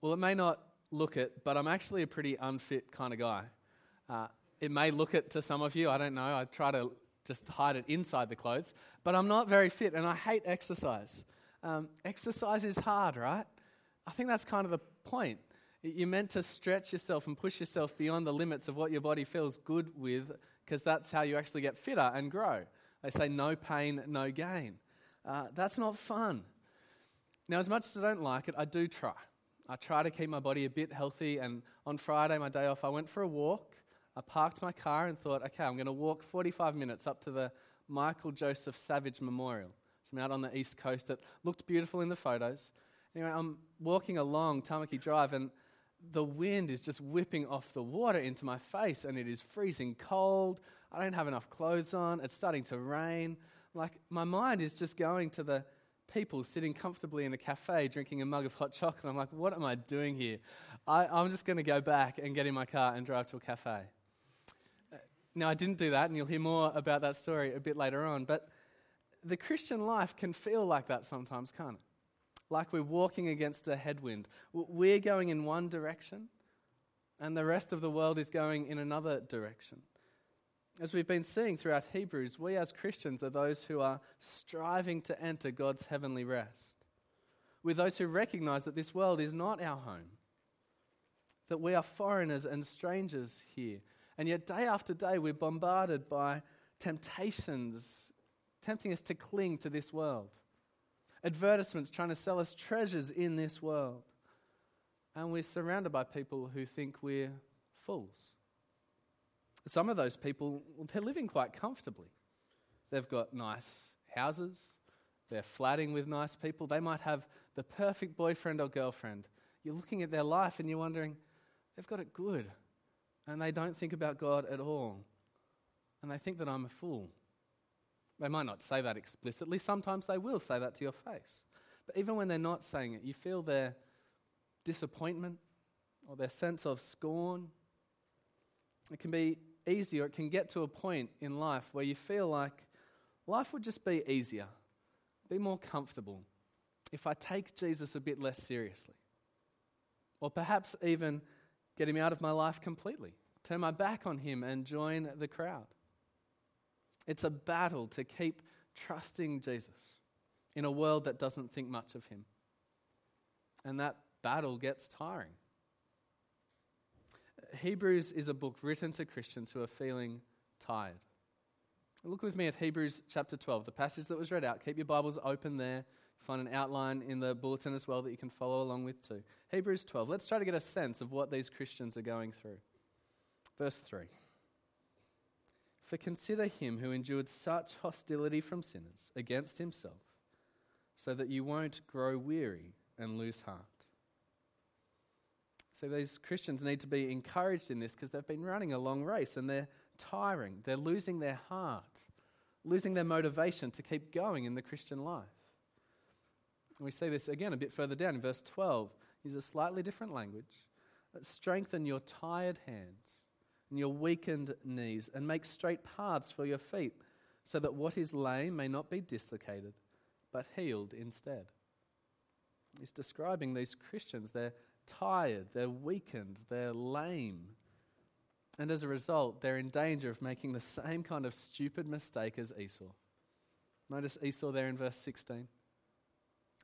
Well, it may not look it, but I'm actually a pretty unfit kind of guy. Uh, it may look it to some of you. I don't know. I try to just hide it inside the clothes. But I'm not very fit and I hate exercise. Um, exercise is hard, right? I think that's kind of the point. You're meant to stretch yourself and push yourself beyond the limits of what your body feels good with because that's how you actually get fitter and grow. They say no pain, no gain. Uh, that's not fun. Now, as much as I don't like it, I do try. I try to keep my body a bit healthy. And on Friday, my day off, I went for a walk. I parked my car and thought, okay, I'm going to walk 45 minutes up to the Michael Joseph Savage Memorial. I'm out on the east coast. It looked beautiful in the photos. Anyway, I'm walking along Tamaki Drive, and the wind is just whipping off the water into my face, and it is freezing cold. I don't have enough clothes on. It's starting to rain. Like, my mind is just going to the people sitting comfortably in a cafe drinking a mug of hot chocolate. I'm like, what am I doing here? I, I'm just going to go back and get in my car and drive to a cafe. Uh, now, I didn't do that, and you'll hear more about that story a bit later on. But the Christian life can feel like that sometimes, can't it? Like we're walking against a headwind. We're going in one direction, and the rest of the world is going in another direction. As we've been seeing throughout Hebrews, we as Christians are those who are striving to enter God's heavenly rest. We're those who recognize that this world is not our home, that we are foreigners and strangers here. And yet, day after day, we're bombarded by temptations tempting us to cling to this world, advertisements trying to sell us treasures in this world. And we're surrounded by people who think we're fools. Some of those people, they're living quite comfortably. They've got nice houses, they're flatting with nice people, they might have the perfect boyfriend or girlfriend. You're looking at their life and you're wondering, they've got it good. And they don't think about God at all. And they think that I'm a fool. They might not say that explicitly, sometimes they will say that to your face. But even when they're not saying it, you feel their disappointment or their sense of scorn. It can be easy, or it can get to a point in life where you feel like life would just be easier, be more comfortable if I take Jesus a bit less seriously. Or perhaps even get him out of my life completely, turn my back on him and join the crowd. It's a battle to keep trusting Jesus in a world that doesn't think much of him. And that battle gets tiring. Hebrews is a book written to Christians who are feeling tired. Look with me at Hebrews chapter 12, the passage that was read out. Keep your Bibles open there. Find an outline in the bulletin as well that you can follow along with too. Hebrews 12. Let's try to get a sense of what these Christians are going through. Verse 3. For consider him who endured such hostility from sinners against himself, so that you won't grow weary and lose heart. So these Christians need to be encouraged in this because they've been running a long race and they're tiring. They're losing their heart, losing their motivation to keep going in the Christian life. And we see this again a bit further down in verse 12. Use a slightly different language. Strengthen your tired hands and your weakened knees, and make straight paths for your feet, so that what is lame may not be dislocated, but healed instead. He's describing these Christians. They're tired, they're weakened, they're lame. And as a result, they're in danger of making the same kind of stupid mistake as Esau. Notice Esau there in verse 16.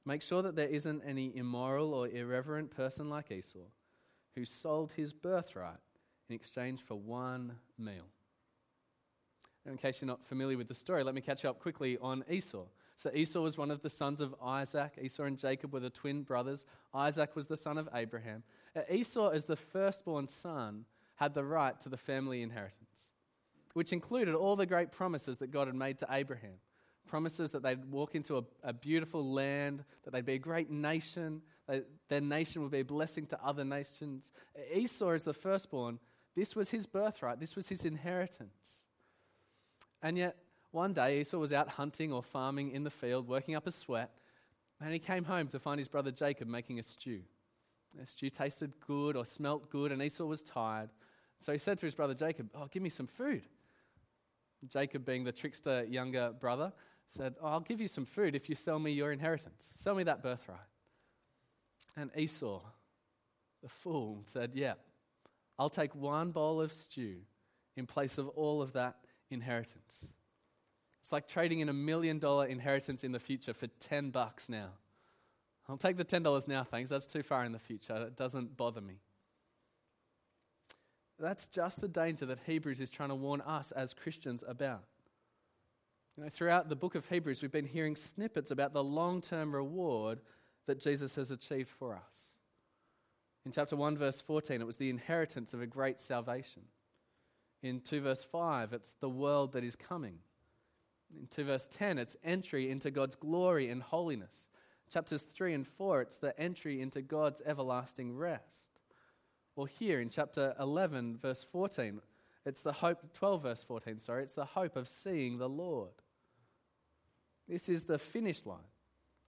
Make sure that there isn't any immoral or irreverent person like Esau who sold his birthright in exchange for one meal. in case you're not familiar with the story, let me catch up quickly on Esau. So Esau was one of the sons of Isaac. Esau and Jacob were the twin brothers. Isaac was the son of Abraham. Uh, Esau, as the firstborn son, had the right to the family inheritance, which included all the great promises that God had made to Abraham. Promises that they'd walk into a, a beautiful land, that they'd be a great nation, that their nation would be a blessing to other nations. Esau, as the firstborn, this was his birthright, this was his inheritance. And yet, one day, Esau was out hunting or farming in the field, working up a sweat, and he came home to find his brother Jacob making a stew. The stew tasted good or smelt good, and Esau was tired. So he said to his brother Jacob, Oh, give me some food. Jacob, being the trickster younger brother, said, oh, I'll give you some food if you sell me your inheritance. Sell me that birthright. And Esau, The fool said, Yeah, I'll take one bowl of stew in place of all of that inheritance. It's like trading in a million dollar inheritance in the future for 10 bucks now. I'll take the $10 now, thanks. That's too far in the future. It doesn't bother me. That's just the danger that Hebrews is trying to warn us as Christians about. You know, throughout the book of Hebrews, we've been hearing snippets about the long term reward that Jesus has achieved for us. In chapter 1, verse 14, it was the inheritance of a great salvation. In 2 verse 5, it's the world that is coming. In 2 verse 10, it's entry into God's glory and holiness. Chapters 3 and 4, it's the entry into God's everlasting rest. Or here in chapter 11, verse 14, it's the hope, 12 verse 14, sorry, it's the hope of seeing the Lord. This is the finish line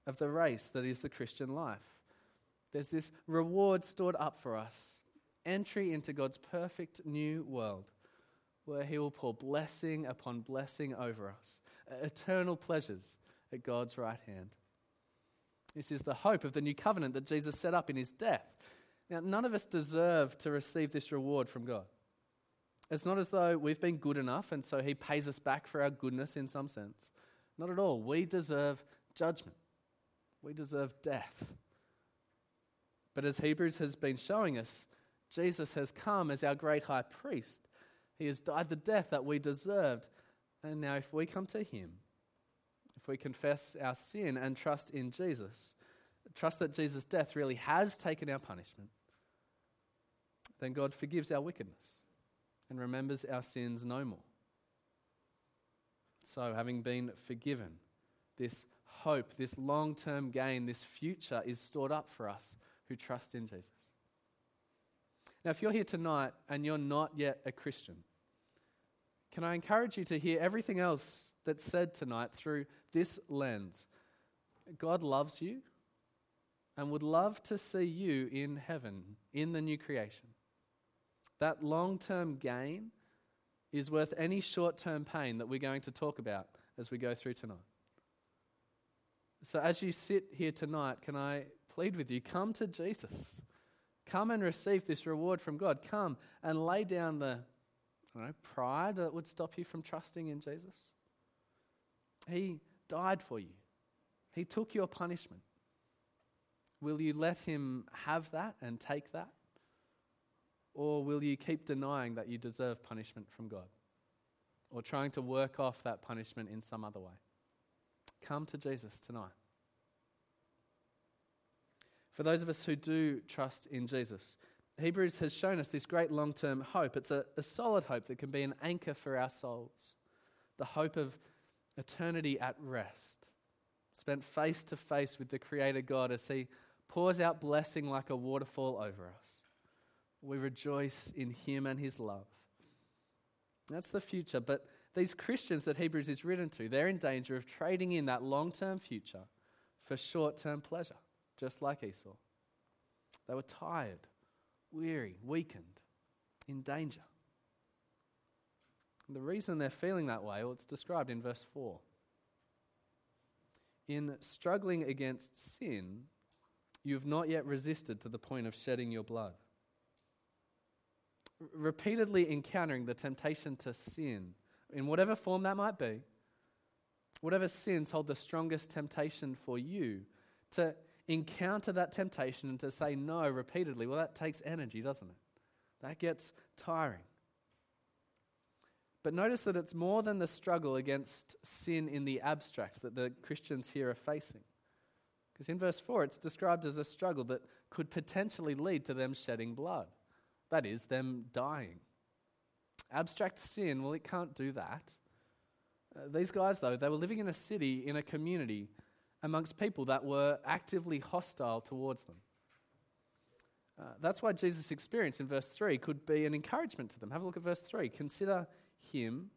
of the race that is the Christian life. There's this reward stored up for us entry into God's perfect new world where He will pour blessing upon blessing over us, eternal pleasures at God's right hand. This is the hope of the new covenant that Jesus set up in His death. Now, none of us deserve to receive this reward from God. It's not as though we've been good enough and so He pays us back for our goodness in some sense. Not at all. We deserve judgment, we deserve death. But as Hebrews has been showing us, Jesus has come as our great high priest. He has died the death that we deserved. And now, if we come to Him, if we confess our sin and trust in Jesus, trust that Jesus' death really has taken our punishment, then God forgives our wickedness and remembers our sins no more. So, having been forgiven, this hope, this long term gain, this future is stored up for us who trust in Jesus. Now, if you're here tonight and you're not yet a Christian, can I encourage you to hear everything else that's said tonight through this lens? God loves you and would love to see you in heaven, in the new creation. That long term gain is worth any short term pain that we're going to talk about as we go through tonight. So, as you sit here tonight, can I plead with you come to Jesus. Come and receive this reward from God. Come and lay down the know, pride that would stop you from trusting in Jesus. He died for you, He took your punishment. Will you let Him have that and take that? Or will you keep denying that you deserve punishment from God? Or trying to work off that punishment in some other way? Come to Jesus tonight. For those of us who do trust in Jesus, Hebrews has shown us this great long term hope. It's a, a, solid hope that can be an anchor for our souls. The hope of eternity at rest, spent face to face with the Creator God as He pours out blessing like a waterfall over us. We rejoice in Him and His love. That's the future. But these Christians that Hebrews is written to, they're in danger of trading in that long term future for short term pleasure, just like Esau. They were tired, weary, weakened, in danger. And the reason they're feeling that way, well, it's described in verse 4. In struggling against sin, you have not yet resisted to the point of shedding your blood repeatedly encountering the temptation to sin, in whatever form that might be, whatever sins hold the strongest temptation for you, to encounter that temptation and to say no repeatedly, well, that takes energy, doesn't it? That gets tiring. But notice that it's more than the struggle against sin in the abstract that the Christians here are facing. Because in verse 4, it's described as a struggle that could potentially lead to them shedding blood. That is, them dying. Abstract sin, well, it can't do that. Uh, these guys, though, they were living in a city, in a community, amongst people that were actively hostile towards them. Uh, that's why Jesus' experience in verse 3 could be an encouragement to them. Have a look at verse 3. Consider him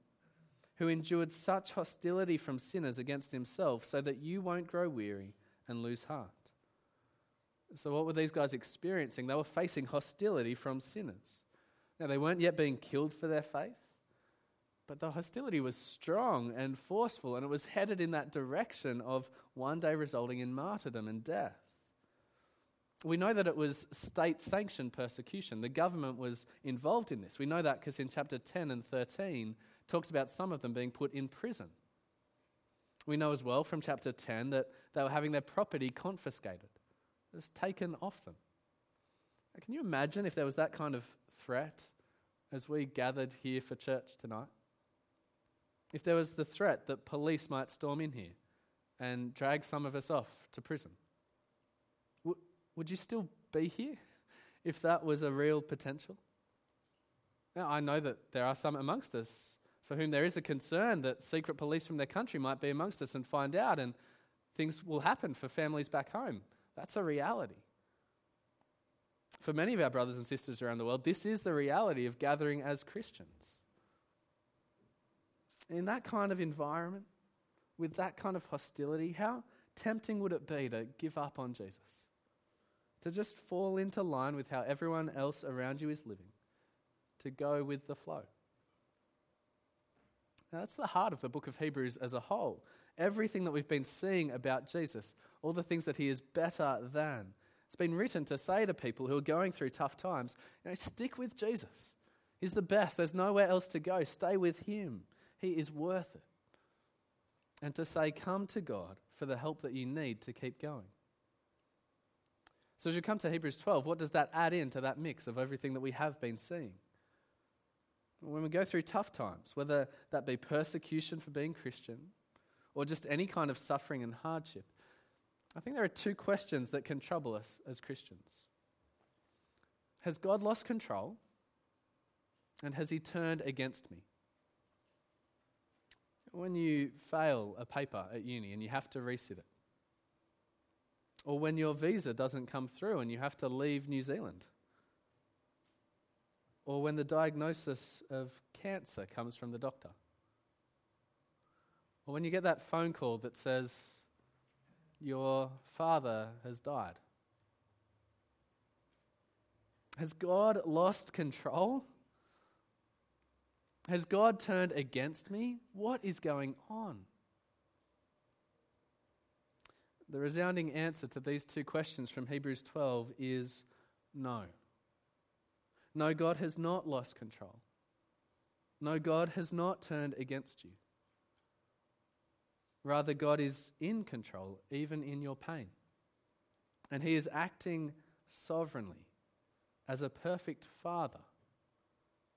who endured such hostility from sinners against himself, so that you won't grow weary and lose heart. So, what were these guys experiencing? They were facing hostility from sinners. Now, they weren't yet being killed for their faith, but the hostility was strong and forceful, and it was headed in that direction of one day resulting in martyrdom and death. We know that it was state sanctioned persecution. The government was involved in this. We know that because in chapter 10 and 13 talks about some of them being put in prison. We know as well from chapter 10 that they were having their property confiscated. It was taken off them. Can you imagine if there was that kind of threat as we gathered here for church tonight? If there was the threat that police might storm in here and drag some of us off to prison, w- would you still be here if that was a real potential? Now, I know that there are some amongst us for whom there is a concern that secret police from their country might be amongst us and find out, and things will happen for families back home. That's a reality. For many of our brothers and sisters around the world, this is the reality of gathering as Christians. In that kind of environment, with that kind of hostility, how tempting would it be to give up on Jesus? To just fall into line with how everyone else around you is living, to go with the flow. Now, that's the heart of the book of Hebrews as a whole. Everything that we've been seeing about Jesus, all the things that he is better than, it's been written to say to people who are going through tough times, you know, stick with Jesus. He's the best. There's nowhere else to go. Stay with him. He is worth it. And to say, come to God for the help that you need to keep going. So, as you come to Hebrews 12, what does that add into that mix of everything that we have been seeing? When we go through tough times, whether that be persecution for being Christian or just any kind of suffering and hardship, I think there are two questions that can trouble us as Christians. Has God lost control? And has He turned against me? When you fail a paper at uni and you have to resit it, or when your visa doesn't come through and you have to leave New Zealand, or when the diagnosis of cancer comes from the doctor, or when you get that phone call that says, Your father has died. Has God lost control? Has God turned against me? What is going on? The resounding answer to these two questions from Hebrews 12 is no. No, God has not lost control. No, God has not turned against you. Rather, God is in control, even in your pain. And He is acting sovereignly as a perfect Father,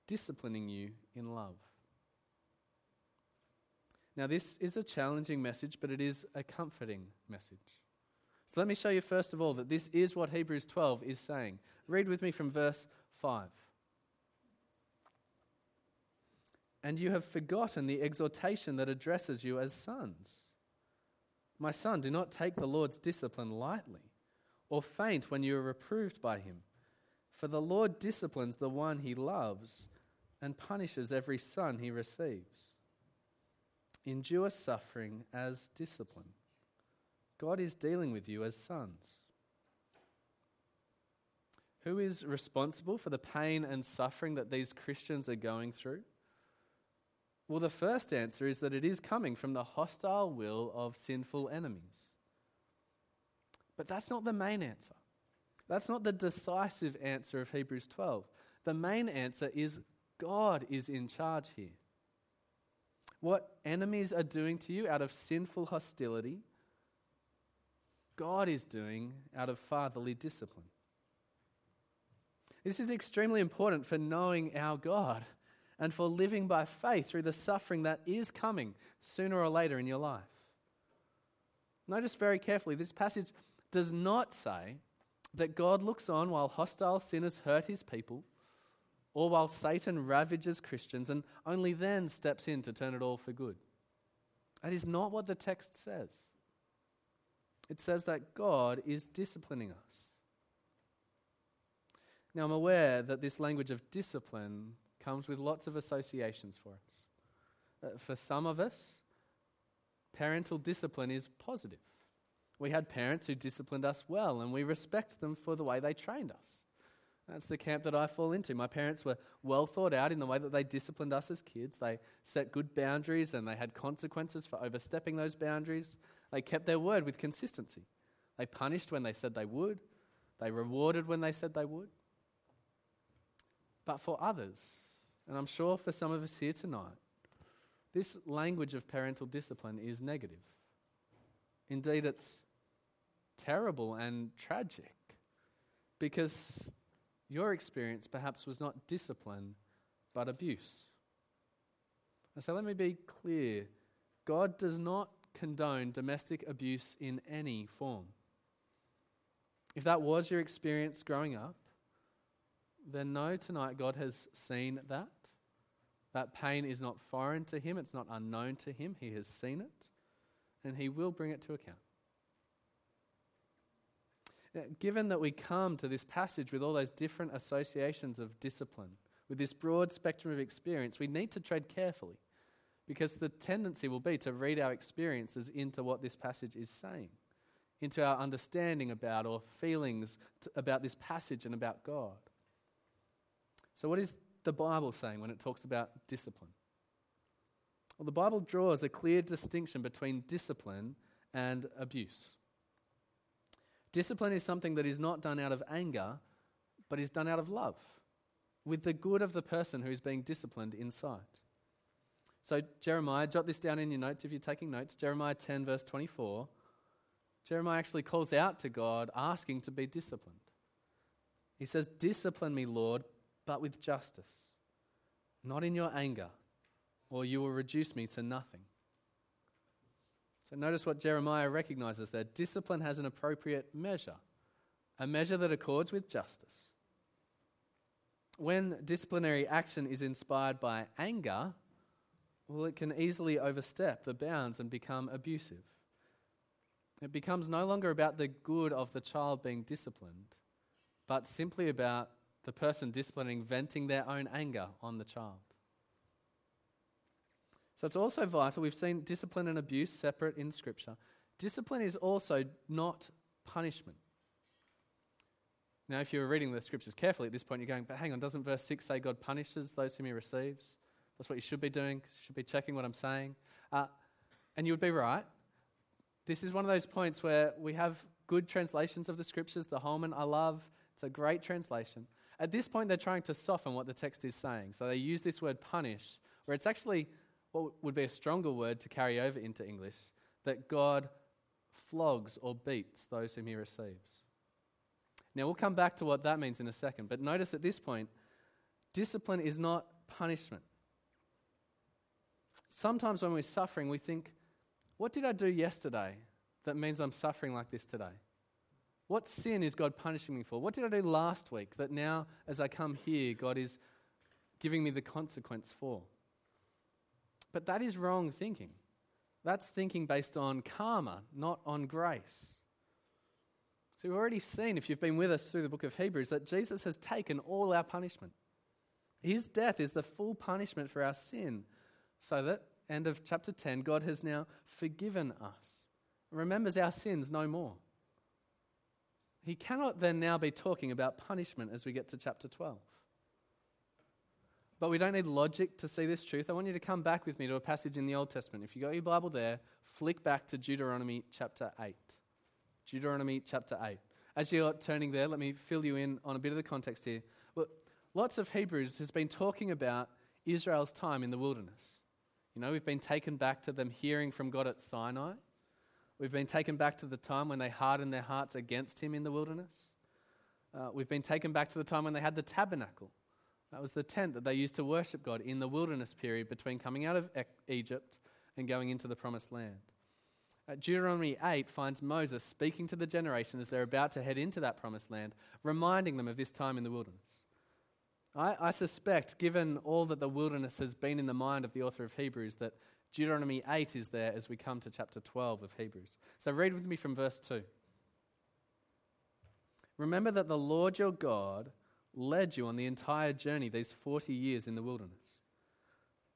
disciplining you in love. Now, this is a challenging message, but it is a comforting message. So, let me show you first of all that this is what Hebrews 12 is saying. Read with me from verse 5. And you have forgotten the exhortation that addresses you as sons. My son, do not take the Lord's discipline lightly, or faint when you are reproved by him. For the Lord disciplines the one he loves and punishes every son he receives. Endure suffering as discipline. God is dealing with you as sons. Who is responsible for the pain and suffering that these Christians are going through? Well, the first answer is that it is coming from the hostile will of sinful enemies. But that's not the main answer. That's not the decisive answer of Hebrews 12. The main answer is God is in charge here. What enemies are doing to you out of sinful hostility, God is doing out of fatherly discipline. This is extremely important for knowing our God and for living by faith through the suffering that is coming sooner or later in your life. Notice very carefully, this passage does not say that God looks on while hostile sinners hurt his people or while Satan ravages Christians and only then steps in to turn it all for good. That is not what the text says. It says that God is disciplining us. Now, I'm aware that this language of discipline comes with lots of associations for us. Uh, for some of us, parental discipline is positive. We had parents who disciplined us well, and we respect them for the way they trained us. That's the camp that I fall into. My parents were well thought out in the way that they disciplined us as kids. They set good boundaries and they had consequences for overstepping those boundaries. They kept their word with consistency. They punished when they said they would, they rewarded when they said they would. But for others, and I'm sure for some of us here tonight, this language of parental discipline is negative. Indeed, it's terrible and tragic because your experience perhaps was not discipline but abuse. And so let me be clear God does not condone domestic abuse in any form. If that was your experience growing up, then know tonight God has seen that. That pain is not foreign to Him, it's not unknown to Him. He has seen it, and He will bring it to account. Given that we come to this passage with all those different associations of discipline, with this broad spectrum of experience, we need to tread carefully because the tendency will be to read our experiences into what this passage is saying, into our understanding about or feelings about this passage and about God. So, what is the Bible saying when it talks about discipline? Well, the Bible draws a clear distinction between discipline and abuse. Discipline is something that is not done out of anger, but is done out of love, with the good of the person who is being disciplined in sight. So, Jeremiah, jot this down in your notes if you're taking notes. Jeremiah 10, verse 24. Jeremiah actually calls out to God, asking to be disciplined. He says, Discipline me, Lord, but with justice, not in your anger, or you will reduce me to nothing. So, notice what Jeremiah recognizes there discipline has an appropriate measure, a measure that accords with justice. When disciplinary action is inspired by anger, well, it can easily overstep the bounds and become abusive. It becomes no longer about the good of the child being disciplined, but simply about the person disciplining venting their own anger on the child. So it's also vital. We've seen discipline and abuse separate in Scripture. Discipline is also not punishment. Now, if you were reading the Scriptures carefully at this point, you're going, but hang on, doesn't verse 6 say God punishes those whom he receives? That's what you should be doing. You should be checking what I'm saying. Uh, and you would be right. This is one of those points where we have good translations of the Scriptures. The Holman I love. It's a great translation. At this point, they're trying to soften what the text is saying. So they use this word punish, where it's actually what would be a stronger word to carry over into English that God flogs or beats those whom he receives. Now, we'll come back to what that means in a second, but notice at this point, discipline is not punishment. Sometimes when we're suffering, we think, what did I do yesterday that means I'm suffering like this today? What sin is God punishing me for? What did I do last week that now, as I come here, God is giving me the consequence for? But that is wrong thinking. That's thinking based on karma, not on grace. So we've already seen, if you've been with us through the book of Hebrews, that Jesus has taken all our punishment. His death is the full punishment for our sin. So that, end of chapter 10, God has now forgiven us, remembers our sins no more. He cannot then now be talking about punishment as we get to chapter 12. But we don't need logic to see this truth. I want you to come back with me to a passage in the Old Testament. If you got your Bible there, flick back to Deuteronomy chapter 8. Deuteronomy chapter 8. As you're turning there, let me fill you in on a bit of the context here. Well, lots of Hebrews has been talking about Israel's time in the wilderness. You know, we've been taken back to them hearing from God at Sinai. We've been taken back to the time when they hardened their hearts against him in the wilderness. Uh, we've been taken back to the time when they had the tabernacle. That was the tent that they used to worship God in the wilderness period between coming out of Egypt and going into the promised land. Uh, Deuteronomy 8 finds Moses speaking to the generation as they're about to head into that promised land, reminding them of this time in the wilderness. I, I suspect, given all that the wilderness has been in the mind of the author of Hebrews, that Deuteronomy 8 is there as we come to chapter 12 of Hebrews. So read with me from verse 2. Remember that the Lord your God led you on the entire journey these 40 years in the wilderness,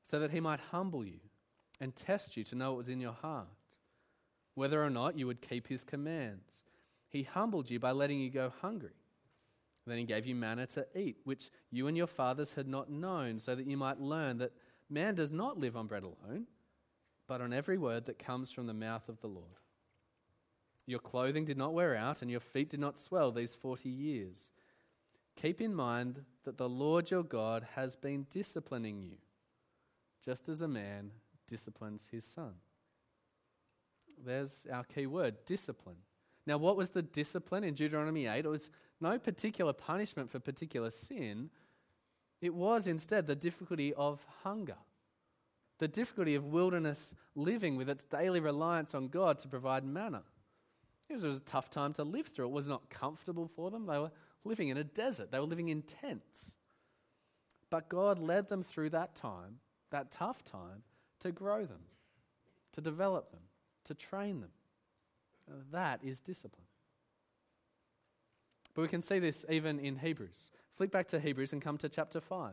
so that he might humble you and test you to know what was in your heart, whether or not you would keep his commands. He humbled you by letting you go hungry. Then he gave you manna to eat, which you and your fathers had not known, so that you might learn that man does not live on bread alone but on every word that comes from the mouth of the Lord. Your clothing did not wear out, and your feet did not swell these 40 years. Keep in mind that the Lord your God has been disciplining you, just as a man disciplines his son. There's our key word discipline. Now, what was the discipline in Deuteronomy 8? It was no particular punishment for particular sin, it was instead the difficulty of hunger, the difficulty of wilderness living with its daily reliance on God to provide manna. It was, it was a tough time to live through. It was not comfortable for them. They were living in a desert, they were living in tents. But God led them through that time, that tough time, to grow them, to develop them, to train them. Uh, that is discipline. But we can see this even in Hebrews. Flick back to Hebrews and come to chapter 5.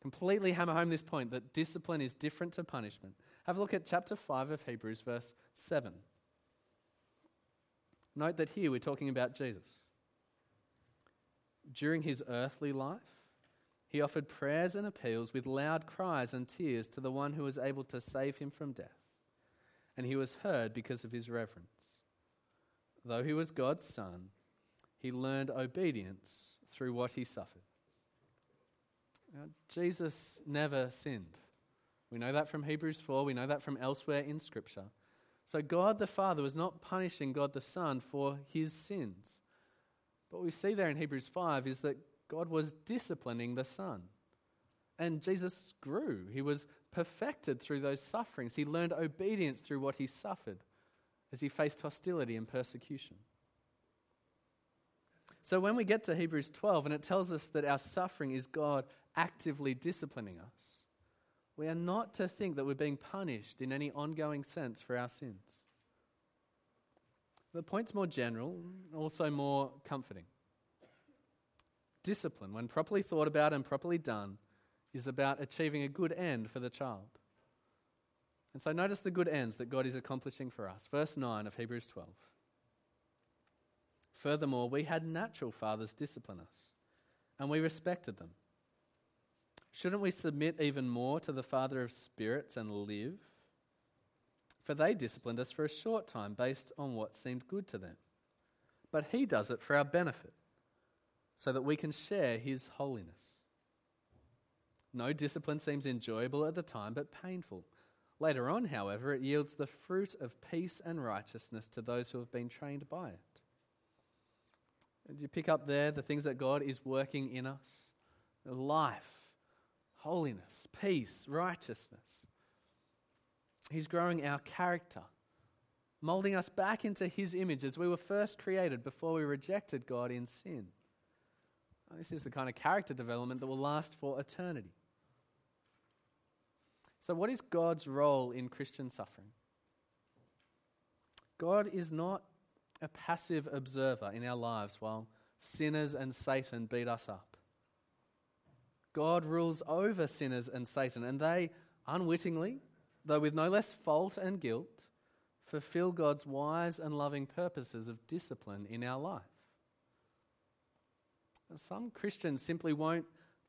Completely hammer home this point that discipline is different to punishment. Have a look at chapter 5 of Hebrews, verse 7. Note that here we're talking about Jesus. During his earthly life, he offered prayers and appeals with loud cries and tears to the one who was able to save him from death. And he was heard because of his reverence. Though he was God's son, he learned obedience through what he suffered. Now, Jesus never sinned. We know that from Hebrews 4, we know that from elsewhere in Scripture. So, God the Father was not punishing God the Son for his sins. But what we see there in Hebrews 5 is that God was disciplining the Son. And Jesus grew. He was perfected through those sufferings. He learned obedience through what he suffered as he faced hostility and persecution. So when we get to Hebrews 12 and it tells us that our suffering is God actively disciplining us, we are not to think that we're being punished in any ongoing sense for our sins. The point's more general, also more comforting. Discipline, when properly thought about and properly done, is about achieving a good end for the child. And so notice the good ends that God is accomplishing for us. Verse 9 of Hebrews 12. Furthermore, we had natural fathers discipline us, and we respected them. Shouldn't we submit even more to the Father of spirits and live? For they disciplined us for a short time based on what seemed good to them. But He does it for our benefit, so that we can share His holiness. No discipline seems enjoyable at the time, but painful. Later on, however, it yields the fruit of peace and righteousness to those who have been trained by it. Do you pick up there the things that God is working in us? Life, holiness, peace, righteousness. He's growing our character, molding us back into His image as we were first created before we rejected God in sin. This is the kind of character development that will last for eternity. So, what is God's role in Christian suffering? God is not a passive observer in our lives while sinners and Satan beat us up. God rules over sinners and Satan, and they unwittingly, though with no less fault and guilt, fulfill God's wise and loving purposes of discipline in our life. Some Christians simply won't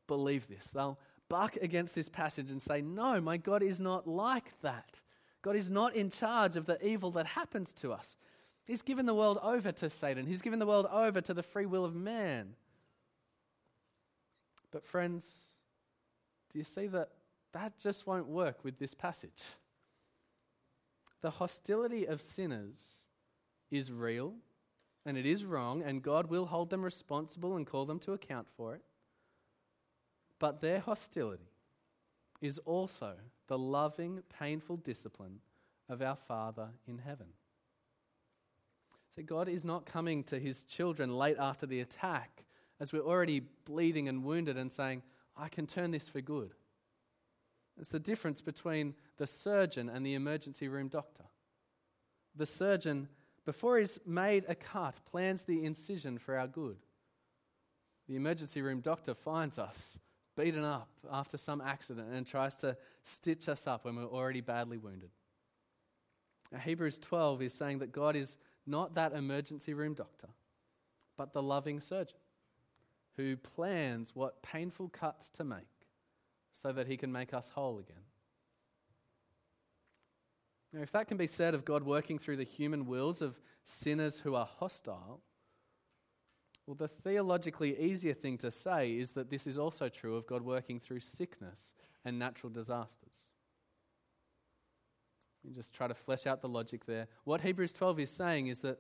believe this. They'll buck against this passage and say, No, my God is not like that. God is not in charge of the evil that happens to us. He's given the world over to Satan, he's given the world over to the free will of man. But, friends, do you see that that just won't work with this passage? The hostility of sinners is real and it is wrong, and God will hold them responsible and call them to account for it. But their hostility is also the loving, painful discipline of our Father in heaven. So God is not coming to his children late after the attack as we're already bleeding and wounded and saying, I can turn this for good. It's the difference between the surgeon and the emergency room doctor. The surgeon, before he's made a cut, plans the incision for our good. The emergency room doctor finds us beaten up after some accident and tries to stitch us up when we're already badly wounded. Now, Hebrews 12 is saying that God is not that emergency room doctor, but the loving surgeon who plans what painful cuts to make so that he can make us whole again. Now, if that can be said of God working through the human wills of sinners who are hostile, well, the theologically easier thing to say is that this is also true of God working through sickness and natural disasters. You just try to flesh out the logic there. What Hebrews 12 is saying is that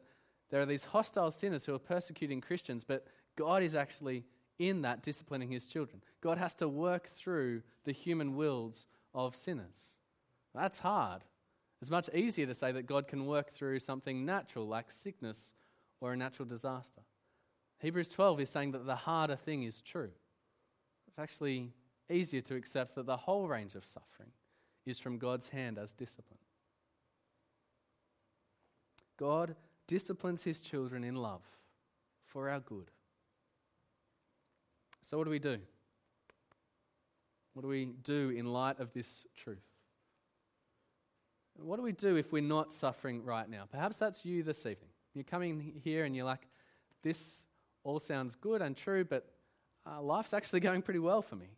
there are these hostile sinners who are persecuting Christians, but God is actually in that disciplining his children. God has to work through the human wills of sinners. That's hard. It's much easier to say that God can work through something natural like sickness or a natural disaster. Hebrews 12 is saying that the harder thing is true. It's actually easier to accept that the whole range of suffering is from God's hand as discipline. God disciplines his children in love for our good. So, what do we do? What do we do in light of this truth? What do we do if we're not suffering right now? Perhaps that's you this evening. You're coming here and you're like, this all sounds good and true, but uh, life's actually going pretty well for me.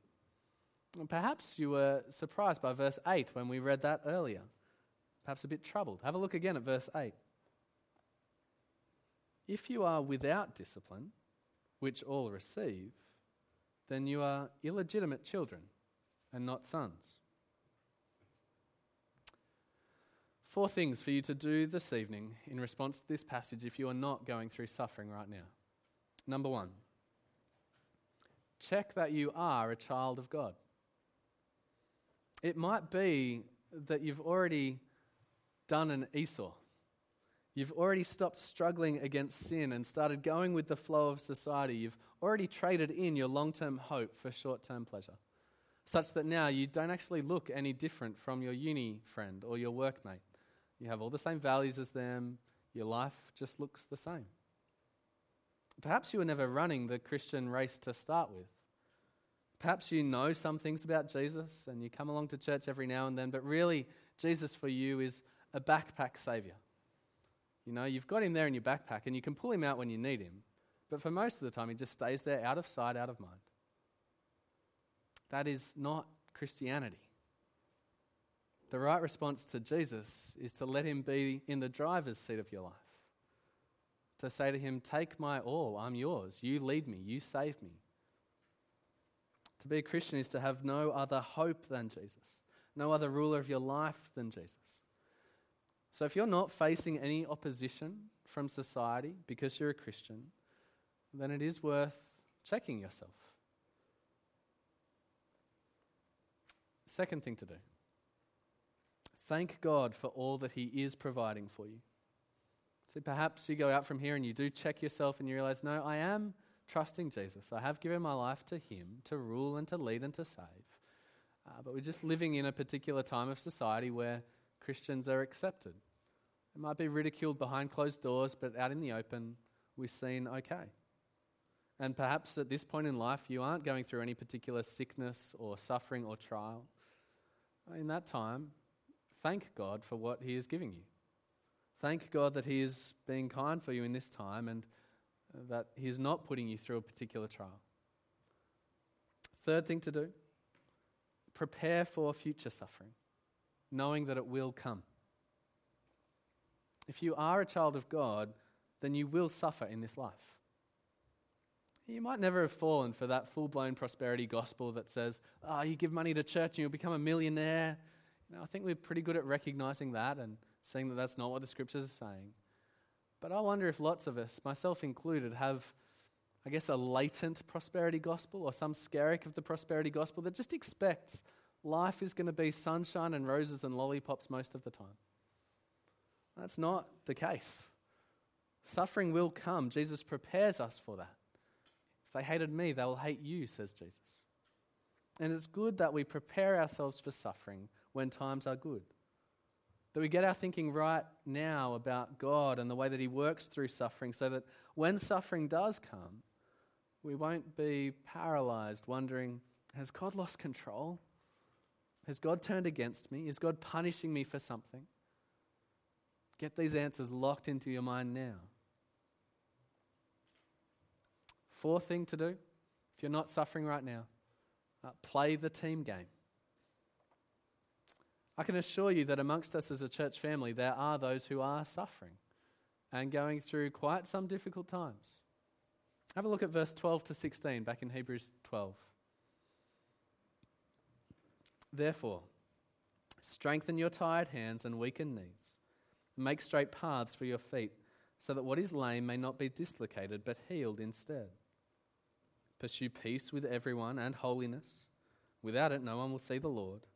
And perhaps you were surprised by verse 8 when we read that earlier. Perhaps a bit troubled. Have a look again at verse 8. If you are without discipline, which all receive, then you are illegitimate children and not sons. Four things for you to do this evening in response to this passage if you are not going through suffering right now. Number one, check that you are a child of God. It might be that you've already done an Esau. You've already stopped struggling against sin and started going with the flow of society. You've already traded in your long term hope for short term pleasure, such that now you don't actually look any different from your uni friend or your workmate. You have all the same values as them, your life just looks the same. Perhaps you were never running the Christian race to start with. Perhaps you know some things about Jesus and you come along to church every now and then, but really, Jesus for you is a backpack savior. You know, you've got him there in your backpack and you can pull him out when you need him, but for most of the time, he just stays there out of sight, out of mind. That is not Christianity. The right response to Jesus is to let him be in the driver's seat of your life. To say to him, Take my all, I'm yours. You lead me, you save me. To be a Christian is to have no other hope than Jesus, no other ruler of your life than Jesus. So if you're not facing any opposition from society because you're a Christian, then it is worth checking yourself. Second thing to do thank God for all that He is providing for you. So perhaps you go out from here and you do check yourself and you realize, no, I am trusting Jesus. I have given my life to Him to rule and to lead and to save. Uh, but we're just living in a particular time of society where Christians are accepted. It might be ridiculed behind closed doors, but out in the open, we're seen okay. And perhaps at this point in life, you aren't going through any particular sickness or suffering or trial. In that time, thank God for what He is giving you. Thank God that He is being kind for you in this time and that He is not putting you through a particular trial. Third thing to do prepare for future suffering, knowing that it will come. If you are a child of God, then you will suffer in this life. You might never have fallen for that full blown prosperity gospel that says, oh, you give money to church and you'll become a millionaire. You know, I think we're pretty good at recognizing that and seeing that that's not what the scriptures are saying. But I wonder if lots of us, myself included, have, I guess, a latent prosperity gospel or some skerrick of the prosperity gospel that just expects life is going to be sunshine and roses and lollipops most of the time. That's not the case. Suffering will come. Jesus prepares us for that. If they hated me, they will hate you, says Jesus. And it's good that we prepare ourselves for suffering when times are good. That we get our thinking right now about God and the way that He works through suffering so that when suffering does come, we won't be paralyzed, wondering, has God lost control? Has God turned against me? Is God punishing me for something? Get these answers locked into your mind now. Fourth thing to do, if you're not suffering right now, uh, play the team game. I can assure you that amongst us as a church family, there are those who are suffering and going through quite some difficult times. Have a look at verse 12 to 16 back in Hebrews 12. Therefore, strengthen your tired hands and weakened knees. Make straight paths for your feet, so that what is lame may not be dislocated, but healed instead. Pursue peace with everyone and holiness. Without it, no one will see the Lord.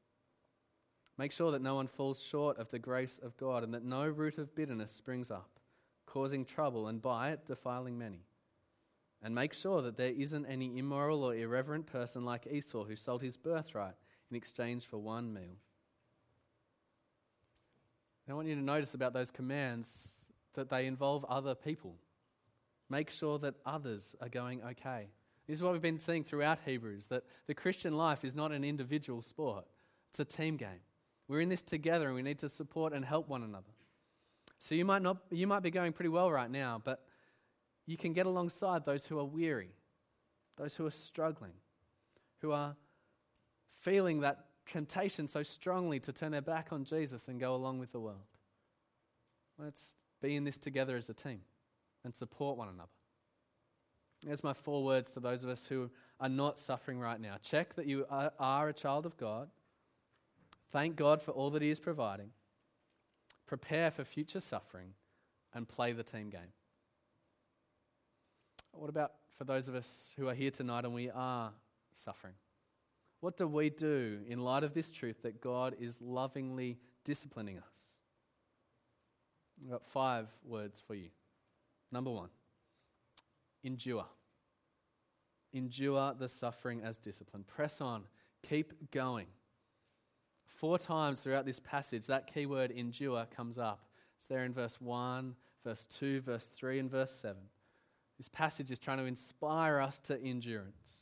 Make sure that no one falls short of the grace of God and that no root of bitterness springs up, causing trouble and by it defiling many. And make sure that there isn't any immoral or irreverent person like Esau who sold his birthright in exchange for one meal. I want you to notice about those commands that they involve other people. Make sure that others are going okay. This is what we've been seeing throughout Hebrews that the Christian life is not an individual sport, it's a team game. We're in this together and we need to support and help one another. So you might, not, you might be going pretty well right now, but you can get alongside those who are weary, those who are struggling, who are feeling that temptation so strongly to turn their back on Jesus and go along with the world. Let's be in this together as a team and support one another. There's my four words to those of us who are not suffering right now. Check that you are a child of God. Thank God for all that He is providing. Prepare for future suffering and play the team game. What about for those of us who are here tonight and we are suffering? What do we do in light of this truth that God is lovingly disciplining us? I've got five words for you. Number one, endure. Endure the suffering as discipline. Press on. Keep going. Four times throughout this passage, that key word endure comes up. It's there in verse 1, verse 2, verse 3, and verse 7. This passage is trying to inspire us to endurance.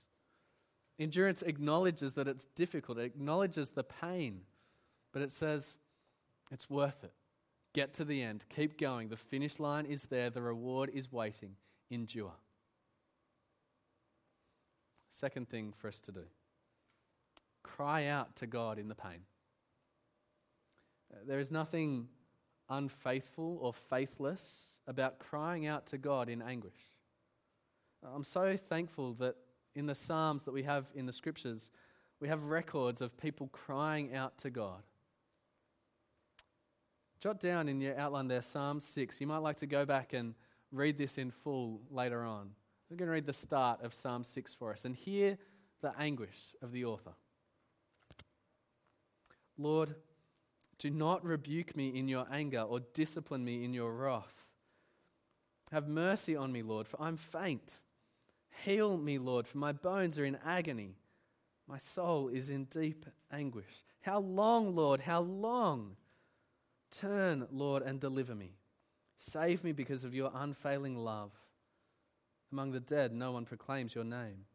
Endurance acknowledges that it's difficult, it acknowledges the pain, but it says it's worth it. Get to the end, keep going. The finish line is there, the reward is waiting. Endure. Second thing for us to do cry out to God in the pain. There is nothing unfaithful or faithless about crying out to God in anguish. I'm so thankful that in the Psalms that we have in the scriptures, we have records of people crying out to God. Jot down in your outline there Psalm 6. You might like to go back and read this in full later on. We're going to read the start of Psalm 6 for us and hear the anguish of the author. Lord, do not rebuke me in your anger or discipline me in your wrath. Have mercy on me, Lord, for I'm faint. Heal me, Lord, for my bones are in agony. My soul is in deep anguish. How long, Lord? How long? Turn, Lord, and deliver me. Save me because of your unfailing love. Among the dead, no one proclaims your name.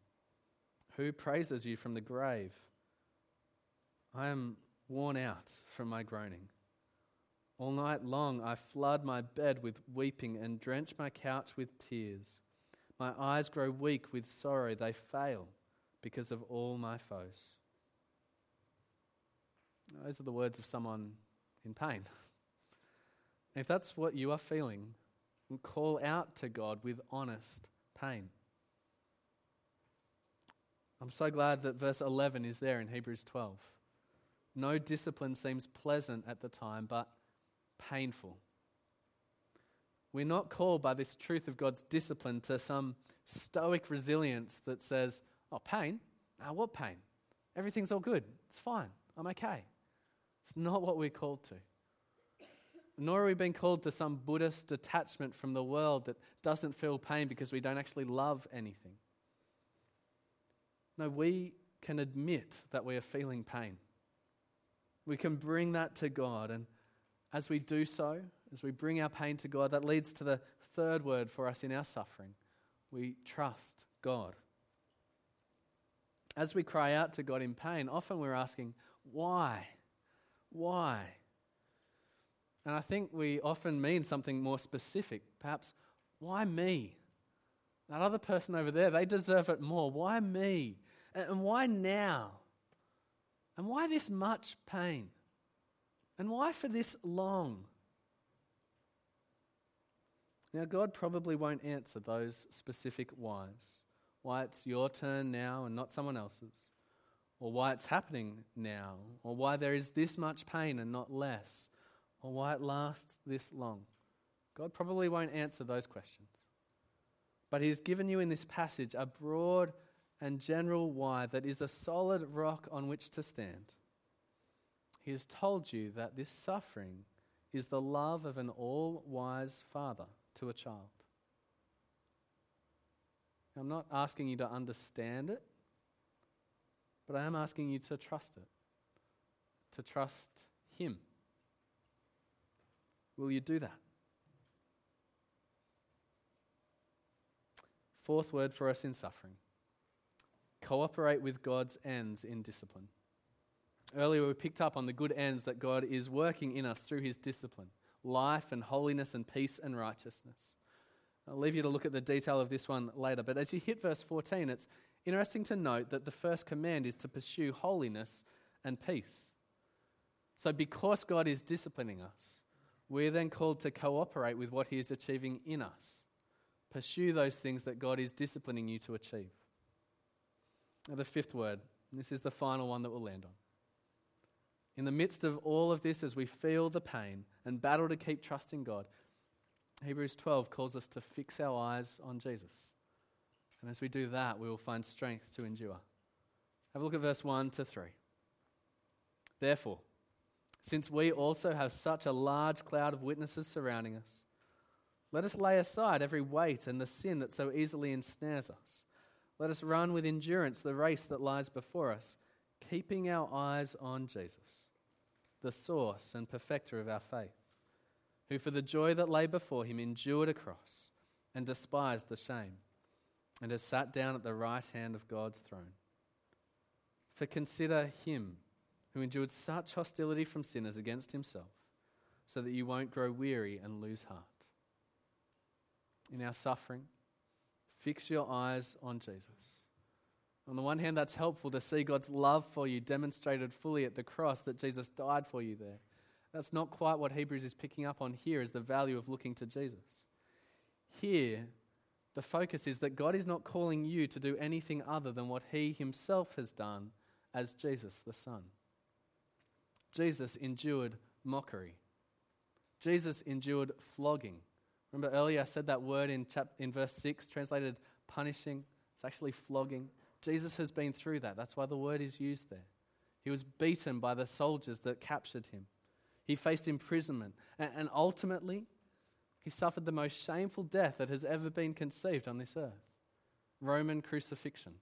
Who praises you from the grave? I am worn out from my groaning. All night long I flood my bed with weeping and drench my couch with tears. My eyes grow weak with sorrow, they fail because of all my foes. Those are the words of someone in pain. If that's what you are feeling, call out to God with honest pain. I'm so glad that verse 11 is there in Hebrews 12. No discipline seems pleasant at the time, but painful. We're not called by this truth of God's discipline to some stoic resilience that says, oh, pain? Now, what pain? Everything's all good. It's fine. I'm okay. It's not what we're called to. Nor are we being called to some Buddhist detachment from the world that doesn't feel pain because we don't actually love anything. No, we can admit that we are feeling pain. We can bring that to God. And as we do so, as we bring our pain to God, that leads to the third word for us in our suffering. We trust God. As we cry out to God in pain, often we're asking, why? Why? And I think we often mean something more specific. Perhaps, why me? That other person over there, they deserve it more. Why me? And why now? And why this much pain? And why for this long? Now, God probably won't answer those specific whys. Why it's your turn now and not someone else's, or why it's happening now, or why there is this much pain and not less, or why it lasts this long. God probably won't answer those questions. But He's given you in this passage a broad and general why that is a solid rock on which to stand. He has told you that this suffering is the love of an all wise Father to a child. I'm not asking you to understand it, but I am asking you to trust it, to trust Him. Will you do that? Fourth word for us in suffering cooperate with God's ends in discipline. Earlier, we picked up on the good ends that God is working in us through His discipline life and holiness and peace and righteousness. I'll leave you to look at the detail of this one later, but as you hit verse 14, it's interesting to note that the first command is to pursue holiness and peace. So, because God is disciplining us, we're then called to cooperate with what He is achieving in us. Pursue those things that God is disciplining you to achieve. Now, the fifth word, and this is the final one that we'll land on. In the midst of all of this, as we feel the pain and battle to keep trusting God, Hebrews 12 calls us to fix our eyes on Jesus. And as we do that, we will find strength to endure. Have a look at verse 1 to 3. Therefore, since we also have such a large cloud of witnesses surrounding us, let us lay aside every weight and the sin that so easily ensnares us. Let us run with endurance the race that lies before us, keeping our eyes on Jesus, the source and perfecter of our faith, who for the joy that lay before him endured a cross and despised the shame, and has sat down at the right hand of God's throne. For consider him who endured such hostility from sinners against himself, so that you won't grow weary and lose heart. In our suffering, fix your eyes on Jesus. On the one hand, that's helpful to see God's love for you demonstrated fully at the cross, that Jesus died for you there. That's not quite what Hebrews is picking up on here, is the value of looking to Jesus. Here, the focus is that God is not calling you to do anything other than what He Himself has done as Jesus the Son. Jesus endured mockery. Jesus endured flogging. Remember earlier I said that word in, chap- in verse 6, translated punishing. It's actually flogging. Jesus has been through that. That's why the word is used there. He was beaten by the soldiers that captured him. He faced imprisonment. And, and ultimately, he suffered the most shameful death that has ever been conceived on this earth Roman crucifixion.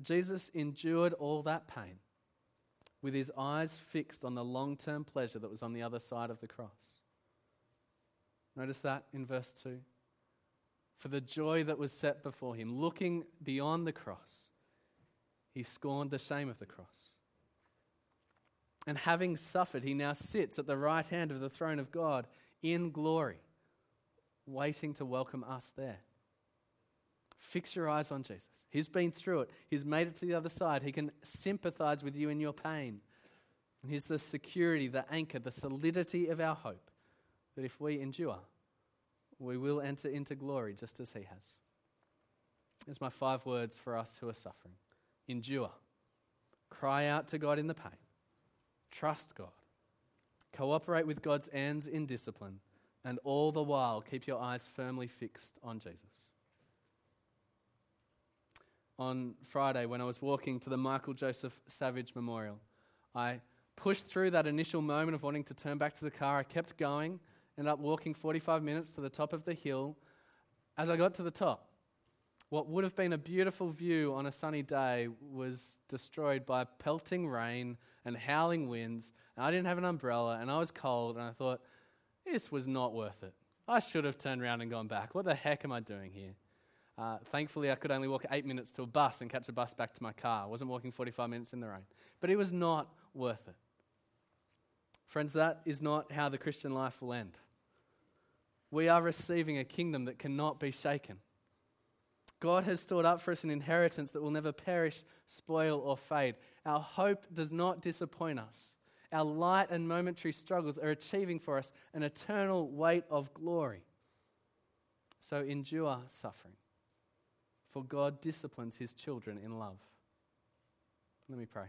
Jesus endured all that pain with his eyes fixed on the long term pleasure that was on the other side of the cross. Notice that in verse 2. For the joy that was set before him, looking beyond the cross, he scorned the shame of the cross. And having suffered, he now sits at the right hand of the throne of God in glory, waiting to welcome us there. Fix your eyes on Jesus. He's been through it, He's made it to the other side. He can sympathize with you in your pain. And He's the security, the anchor, the solidity of our hope that if we endure, we will enter into glory just as He has. Here's my five words for us who are suffering endure, cry out to God in the pain, trust God, cooperate with God's ends in discipline, and all the while keep your eyes firmly fixed on Jesus on Friday when I was walking to the Michael Joseph Savage Memorial. I pushed through that initial moment of wanting to turn back to the car. I kept going, ended up walking 45 minutes to the top of the hill. As I got to the top, what would have been a beautiful view on a sunny day was destroyed by pelting rain and howling winds. And I didn't have an umbrella and I was cold, and I thought, this was not worth it. I should have turned around and gone back. What the heck am I doing here? Uh, thankfully, I could only walk eight minutes to a bus and catch a bus back to my car. I wasn't walking 45 minutes in the rain. But it was not worth it. Friends, that is not how the Christian life will end. We are receiving a kingdom that cannot be shaken. God has stored up for us an inheritance that will never perish, spoil, or fade. Our hope does not disappoint us. our light and momentary struggles are achieving for us an eternal weight of glory. So endure suffering, for God disciplines his children in love. Let me pray.